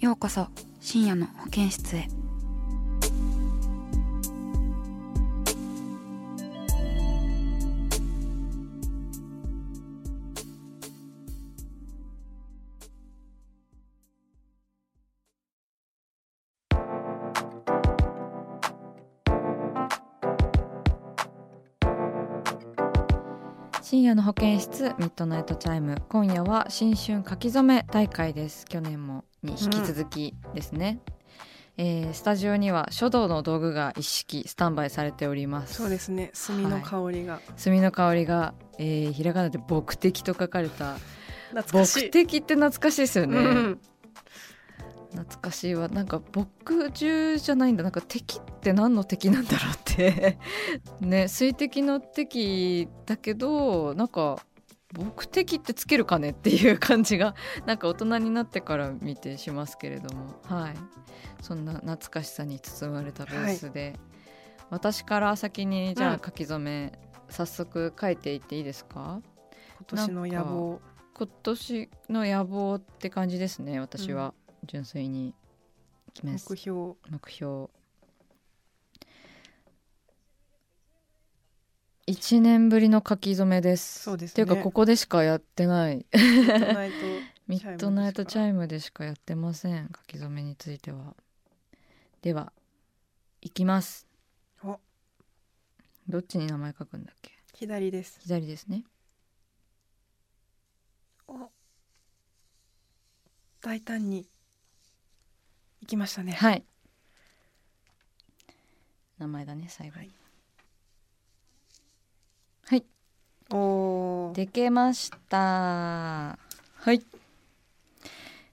ようこそ深夜の保健室へ。深夜の保健室ミッドナイトチャイム。今夜は新春書き初め大会です。去年もに引き続きですね、えースタジオには書道の道具が一式スタンバイされております。そうですね。墨の香りが、墨の香りが、えーひらがなで墨滴と書かれた。懐かしい。墨滴って懐かしいですよね、うん。懐かしいわなんか墨汁じゃないんだ。なんか滴って何の滴なんだろうって。ね水滴の敵だけどなんか牧敵ってつけるかねっていう感じが なんか大人になってから見てしますけれども。はい。そんな懐かしさに包まれたブースで、私から先にじゃうん。あ書き初め、早速書いていっていいですか？今年の野望。今年の野望って感じですね私は、純粋に。決め目標。目標1年ぶりの書き初めです。そうですね。っていうかここでしかやってない。ミッドナイトチャイイムでしかやってません書き初めについては。ではいきます。お。どっちに名前書くんだっけ？左です。左ですね。お。大胆に行きましたね。はい。名前だね最後に。はいおーできました。はい。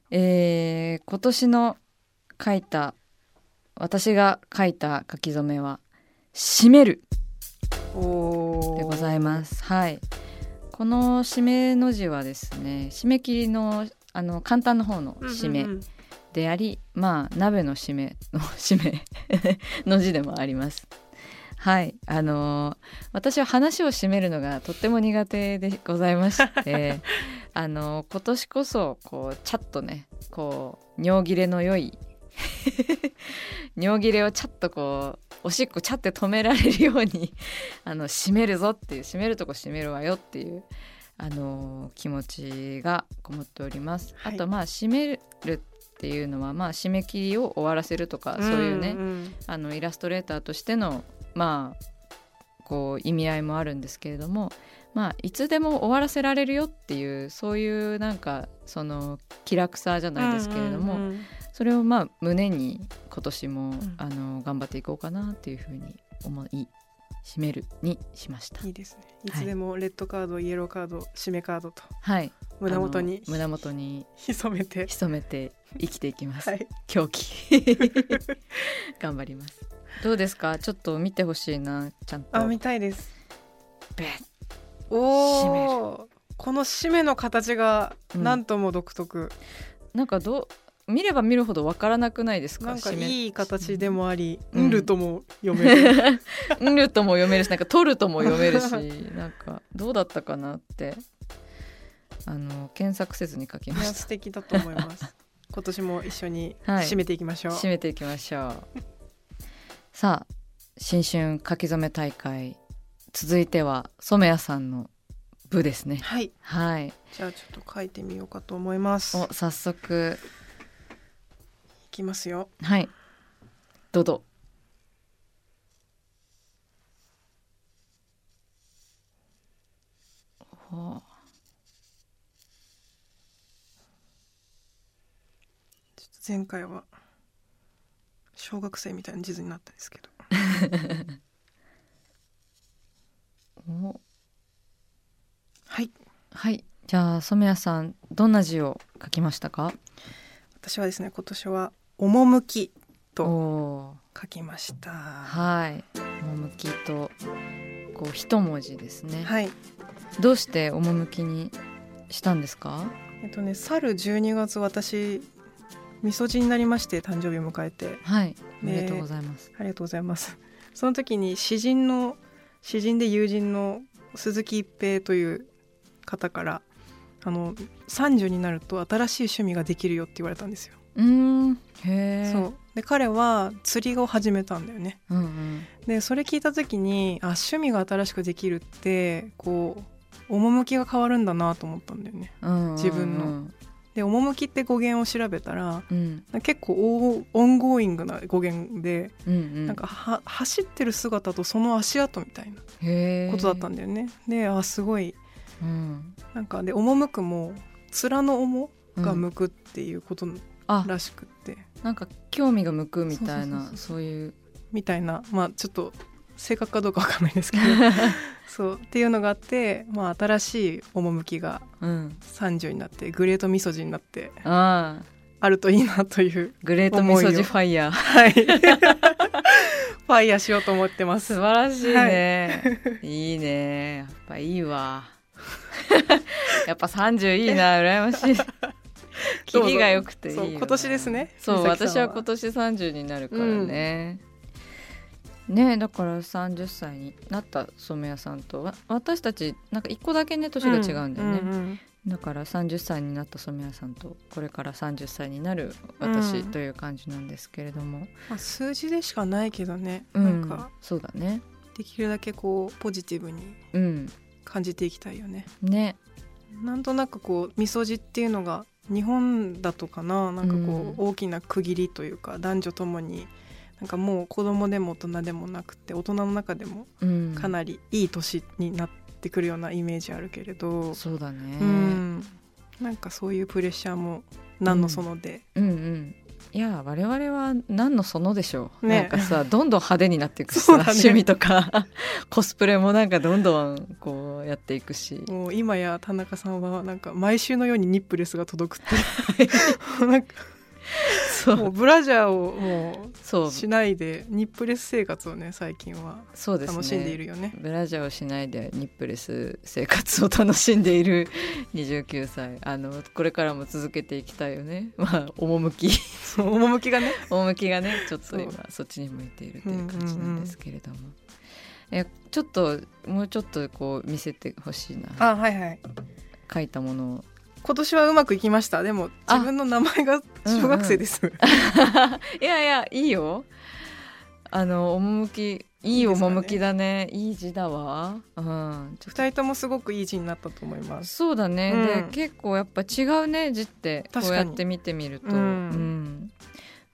えー、今年の書いた私が書いた書き初めは「締める。お」ー。でございます。はい。この締めの字はですね締め切りのあの簡単の方の締めであり、まあ鍋の締めの締め の字でもあります。はい、あのー私は話を締めるのがとっても苦手でございまして、あのー今年こそこうチャッとね、こう尿切れの良い尿切れをチャッとこうおしっこチャッて止められるように あの締めるぞっていう締めるとこ締めるわよっていうあのー気持ちがこもっております。はい。あとまあ締めるっていうのはまあ締め切りを終わらせるとか、そういうね、んん。あのイラストレーターとしてのまあこう意味合いもあるんですけれどもまあいつでも終わらせられるよっていうそういうなんかその気楽さじゃないですけれども、うんうんうん。それをまあ胸に今年も、ん。あの頑張っていこうかなっていうふうに思い締めるにしました。いいですね。いはいつでもレッドカード、イエローカード締めカードとはい。胸元に胸元に潜めて。潜めて生きていきます、はい。狂気。頑張ります。どうですか？ちょっと見てほしいなちゃんと。あ見たいです。ベッ。おおこの締めの形がうん。なんとも独特、なんかどう見れば見るほどわからなくないですか？なんかいい形でもあり、ううんん、るとも読める。うん。るとも読めるしなんか取るとも読めるし なんかどうだったかなってあの検索せずに書きいましや素敵だと思います。今年も一緒にはい。締めていきましょう、締めていきましょう。さあ新春書き初め大会続いては染谷さんの部ですね。はい。はい。じゃあちょっと書いてみようかと思います。お早速きますよ。はい。どうぞ。ほちょっと前回は小学生みたいな地図になったんですけど。はい。はい。じゃあ染谷さんどんな字を書きましたか？私はですね今年は「趣」おとお書きました。はい。趣とこう一文字ですね、はい。どうして趣にしたんですか？えっとね去る12月私みそじになりまして誕生日を迎えて。はい。おねめでとうございます、ありがとうございます。その時に詩人の詩人で友人の鈴木一平という方からあの30になると新しい趣味ができるよって言われたんですよ、うーん。へえそう。で彼は釣りを始めたんだよね。うんうん。でそれ聞いた時にあ趣味が新しくできるってこう趣が変わるんだなと思ったんだよね。うんうんうん。自分の。で趣って語源を調べたらうん。結構オオンゴーイングな語源で、うんうん。なんかは走ってる姿とその足跡みたいなことだったんだよね。であすごい。うん。なんかで赴くも面の面がうん向くっていうことあらしくって、なんか興味が向くみたいなそういう。みたいな。まあちょっと正確かどうかわかんないですけど。そう。っていうのがあって、まあ、新しい趣がうん。30になってグレートみそじになってあるといいなというグレートミソジファイヤー。はい。ファイヤーしようと思ってます。素晴らしいね、い、いね。やっぱいいわ。やっぱ30いいな羨ましい キリが良くていい今年ですね。そう私は今年30になるからね、ねだから30歳になった染谷さんとわ私たちなんか1個だけね年が違うんだよね、うんうんだから30歳になった染谷さんとこれから30歳になる私うん。という感じなんですけれども、まあ、数字でしかないけどね、うん。なんか。そうだね。できるだけこうポジティブにうん。感じていきたいよね。ね。なんとなくこうみそじっていうのが日本だとかななんかこう大きな区切りというか男女ともになんかもう子供でも大人でもなくて大人の中でもうん。かなりいい年になってくるようなイメージあるけれど、そうだね。うん。なんかそういうプレッシャーも何のそので、うんうんいや我々は何のそのでしょう、ね。なんかさどんどん派手になっていくしさ、ね。趣味とか コスプレもなんかどんどんこうやっていくし。もう今や田中さんはなんか毎週のようにニップレスが届くって なんかもうブラジャーをもそううしないでニップレス生活をね最近は楽しんでいるよね。ブラジャーをしないでニップレス生活を楽しんでいる 29歳。あのこれからも続けていきたいよね。まあ趣。趣がね。趣がねちょっと今そっちに向いているという感じなんですけれども、えちょっともうちょっとこう見せてほしいな。あはいはい。書いたものを今年はうまくいきました。でもあ。自分の名前が小学生です、いやいやいいよ。あの趣いい趣だね。いい字だわ。うん。ちょっと。二人ともすごくいい字になったと思います。そうだね、うん。で結構やっぱ違うね字って。こうやって見てみると、うん。うん。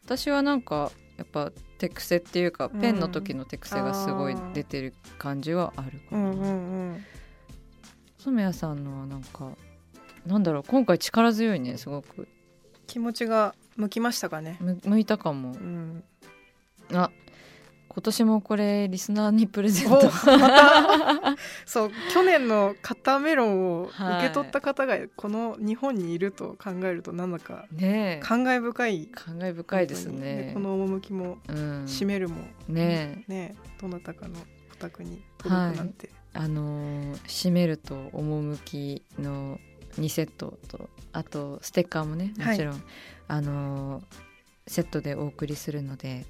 私はなんかやっぱ手癖っていうかうん。ペンの時の手癖がすごい出てる感じはあるかな、うんうんうん。染谷さんのはなんかなんだろう今回力強いねすごく。気持ちが向きましたかね。む向いたかも。うん。あ今年もこれリスナーにプレゼンおトま そう去年の片メロンをはい受け取った方がこの日本にいると考えるとなんだかねえ。感慨深い。感慨深いですね。この趣もうん。締めるも、ねえ。ねどなたかのお宅に届くなんて、あのー締めると趣の2セットとあとステッカーもねもちろん、あのーセットでお送りするので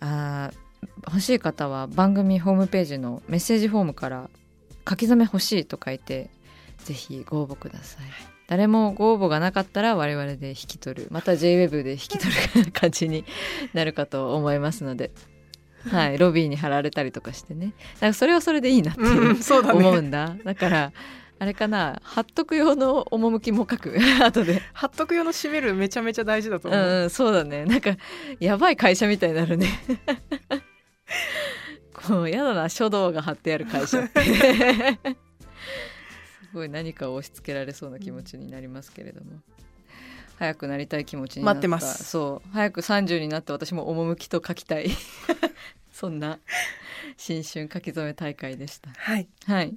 あー欲しい方は番組ホームページのメッセージフォームから書き初め欲しいと書いてぜひご応募ください、誰もご応募がなかったら我々で引き取る。また JWEB で引き取る感じに なるかと思いますので。はい。ロビーに貼られたりとかしてね。だからそれはそれでいいなっていううん、思うね。んだ。だからあれかな？貼っとく用の趣も書く？後で。貼っとく用の締めるめちゃめちゃ大事だと思う、うん、うん、そうだね。なんかやばい会社みたいになるね。こうやだな書道が貼ってある会社って。すごい何かを押し付けられそうな気持ちになりますけれども。早くなりたい気持ちになった。待ってます。そう。早く30になって私も趣と書きたい。そんな新春書き初め大会でした。はい。はい